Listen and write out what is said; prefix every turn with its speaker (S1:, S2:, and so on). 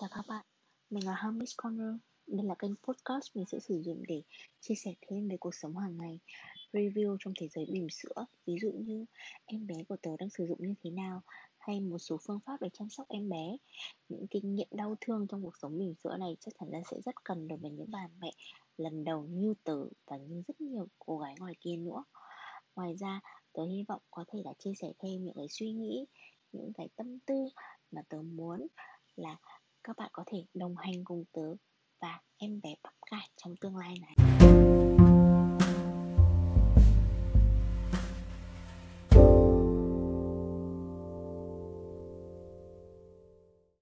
S1: chào các bạn, mình là Hermes Corner. Đây là kênh podcast mình sẽ sử dụng để chia sẻ thêm về cuộc sống hàng ngày, Review trong thế giới bỉm sữa. Ví dụ như em bé của tớ đang sử dụng như thế nào, Hay một số phương pháp để chăm sóc em bé. Những kinh nghiệm đau thương trong cuộc sống bỉm sữa này chắc chắn là sẽ rất cần đối với những bà mẹ lần đầu như tớ Và như rất nhiều cô gái ngoài kia nữa. Ngoài ra, tớ hy vọng có thể là chia sẻ thêm những cái suy nghĩ, những cái tâm tư mà tớ muốn là các bạn có thể đồng hành cùng tớ và em bé bắp cải trong tương lai này.